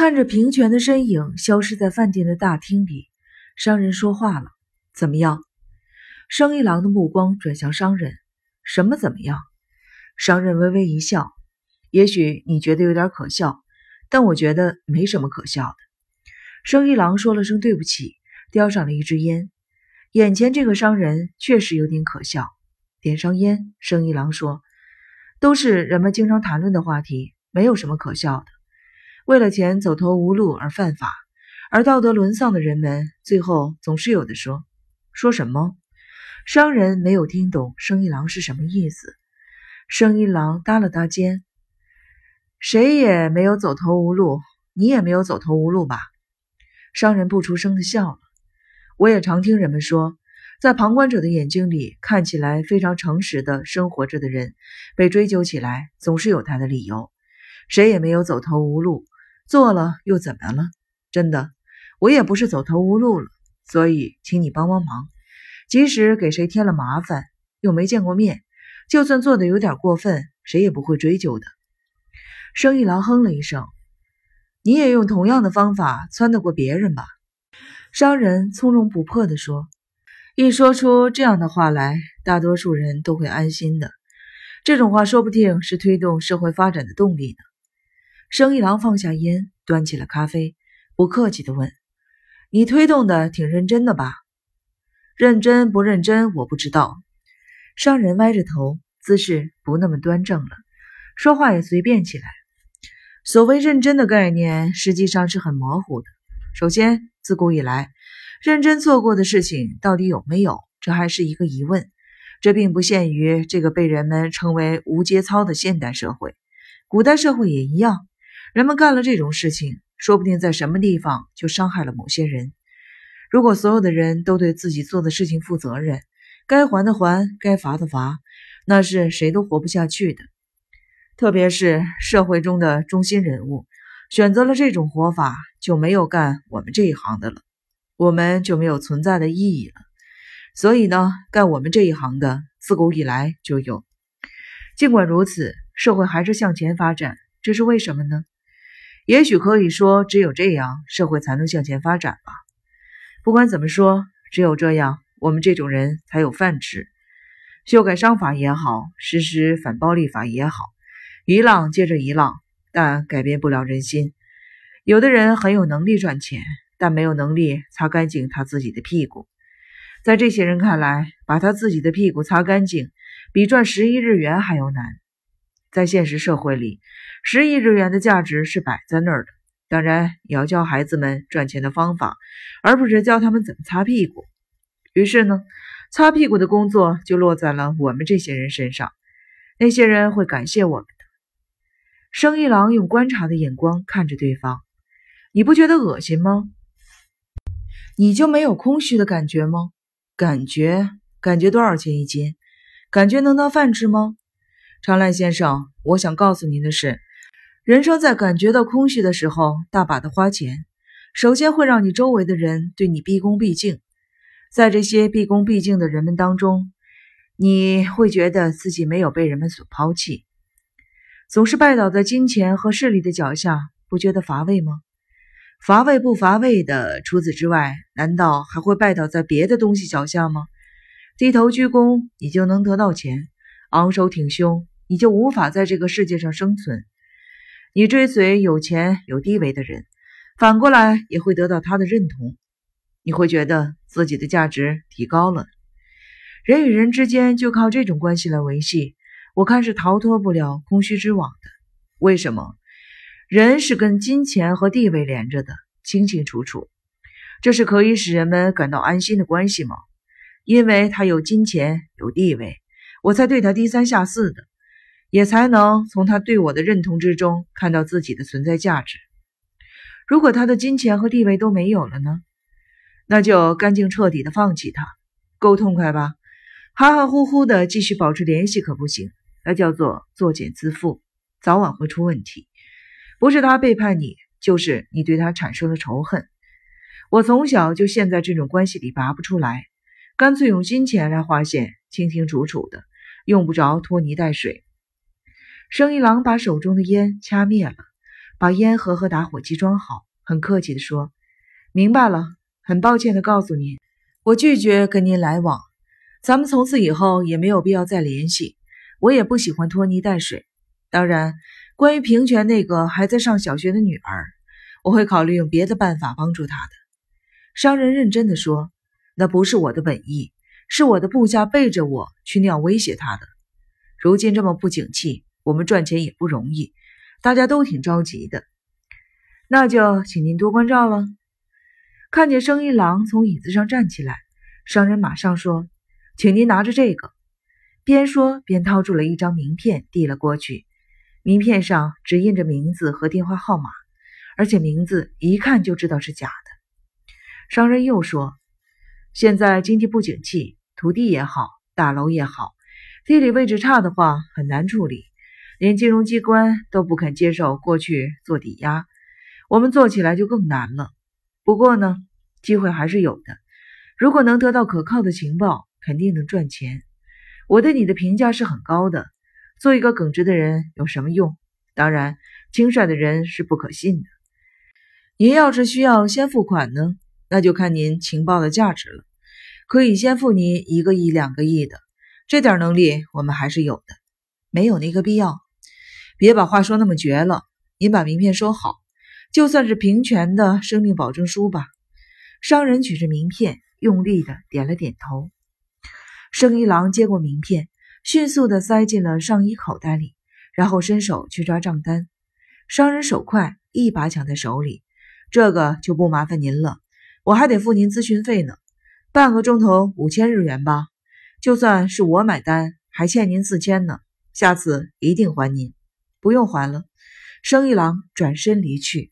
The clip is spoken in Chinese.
看着平泉的身影消失在饭店的大厅里，商人说话了：“怎么样？”生一郎的目光转向商人：“什么怎么样？”商人微微一笑：“也许你觉得有点可笑，但我觉得没什么可笑的。”生一郎说了声对不起，叼上了一支烟。眼前这个商人确实有点可笑。点上烟，生一郎说：“都是人们经常谈论的话题，没有什么可笑的。”为了钱走投无路而犯法，而道德沦丧的人们，最后总是有的说。说什么？商人没有听懂生意郎是什么意思。生意郎搭了搭肩：“谁也没有走投无路，你也没有走投无路吧？”商人不出声的笑了。我也常听人们说，在旁观者的眼睛里，看起来非常诚实的生活着的人，被追究起来总是有他的理由。谁也没有走投无路。做了又怎么了？真的，我也不是走投无路了，所以请你帮帮忙。即使给谁添了麻烦，又没见过面，就算做的有点过分，谁也不会追究的。生意郎哼了一声：“你也用同样的方法撺得过别人吧？”商人从容不迫地说：“一说出这样的话来，大多数人都会安心的。这种话说不定是推动社会发展的动力呢。”生意郎放下烟，端起了咖啡，不客气地问：“你推动的挺认真的吧？认真不认真，我不知道。”商人歪着头，姿势不那么端正了，说话也随便起来。所谓认真的概念，实际上是很模糊的。首先，自古以来，认真做过的事情到底有没有，这还是一个疑问。这并不限于这个被人们称为无节操的现代社会，古代社会也一样。人们干了这种事情，说不定在什么地方就伤害了某些人。如果所有的人都对自己做的事情负责任，该还的还，该罚的罚，那是谁都活不下去的。特别是社会中的中心人物，选择了这种活法，就没有干我们这一行的了，我们就没有存在的意义了。所以呢，干我们这一行的，自古以来就有。尽管如此，社会还是向前发展，这是为什么呢？也许可以说，只有这样，社会才能向前发展吧。不管怎么说，只有这样，我们这种人才有饭吃。修改商法也好，实施反暴力法也好，一浪接着一浪，但改变不了人心。有的人很有能力赚钱，但没有能力擦干净他自己的屁股。在这些人看来，把他自己的屁股擦干净，比赚十亿日元还要难。在现实社会里，十亿日元的价值是摆在那儿的。当然，也要教孩子们赚钱的方法，而不是教他们怎么擦屁股。于是呢，擦屁股的工作就落在了我们这些人身上。那些人会感谢我们的。生意郎用观察的眼光看着对方：“你不觉得恶心吗？你就没有空虚的感觉吗？感觉？感觉多少钱一斤？感觉能当饭吃吗？”长濑先生，我想告诉您的是，人生在感觉到空虚的时候，大把的花钱，首先会让你周围的人对你毕恭毕敬。在这些毕恭毕敬的人们当中，你会觉得自己没有被人们所抛弃。总是拜倒在金钱和势力的脚下，不觉得乏味吗？乏味不乏味的，除此之外，难道还会拜倒在别的东西脚下吗？低头鞠躬，你就能得到钱；昂首挺胸。你就无法在这个世界上生存。你追随有钱有地位的人，反过来也会得到他的认同。你会觉得自己的价值提高了。人与人之间就靠这种关系来维系，我看是逃脱不了空虚之网的。为什么？人是跟金钱和地位连着的，清清楚楚。这是可以使人们感到安心的关系吗？因为他有金钱有地位，我才对他低三下四的。也才能从他对我的认同之中看到自己的存在价值。如果他的金钱和地位都没有了呢？那就干净彻底的放弃他，够痛快吧？含含糊糊的继续保持联系可不行，那叫做作茧自缚，早晚会出问题。不是他背叛你，就是你对他产生了仇恨。我从小就陷在这种关系里拔不出来，干脆用金钱来划线，清清楚楚的，用不着拖泥带水。生一郎把手中的烟掐灭了，把烟盒和打火机装好，很客气地说：“明白了，很抱歉地告诉您，我拒绝跟您来往，咱们从此以后也没有必要再联系。我也不喜欢拖泥带水。当然，关于平泉那个还在上小学的女儿，我会考虑用别的办法帮助她的。”商人认真地说：“那不是我的本意，是我的部下背着我去那样威胁他的。如今这么不景气，我们赚钱也不容易。”大家都挺着急的，那就请您多关照了。看见生意郎从椅子上站起来，商人马上说：“请您拿着这个。”边说边掏出了一张名片递了过去。名片上只印着名字和电话号码，而且名字一看就知道是假的。商人又说：“现在经济不景气，土地也好，大楼也好，地理位置差的话很难处理。”连金融机关都不肯接受过去做抵押，我们做起来就更难了。不过呢，机会还是有的。如果能得到可靠的情报，肯定能赚钱。我对你的评价是很高的。做一个耿直的人有什么用？当然，轻率的人是不可信的。您要是需要先付款呢，那就看您情报的价值了。可以先付您一个亿、两个亿的，这点能力我们还是有的。没有那个必要。别把话说那么绝了，您把名片收好，就算是平泉的生命保证书吧。商人举着名片，用力的点了点头。生一郎接过名片，迅速的塞进了上衣口袋里，然后伸手去抓账单。商人手快，一把抢在手里。这个就不麻烦您了，我还得付您咨询费呢，半个钟头五千日元吧。就算是我买单，还欠您四千呢，下次一定还您。不用还了，生意郎转身离去。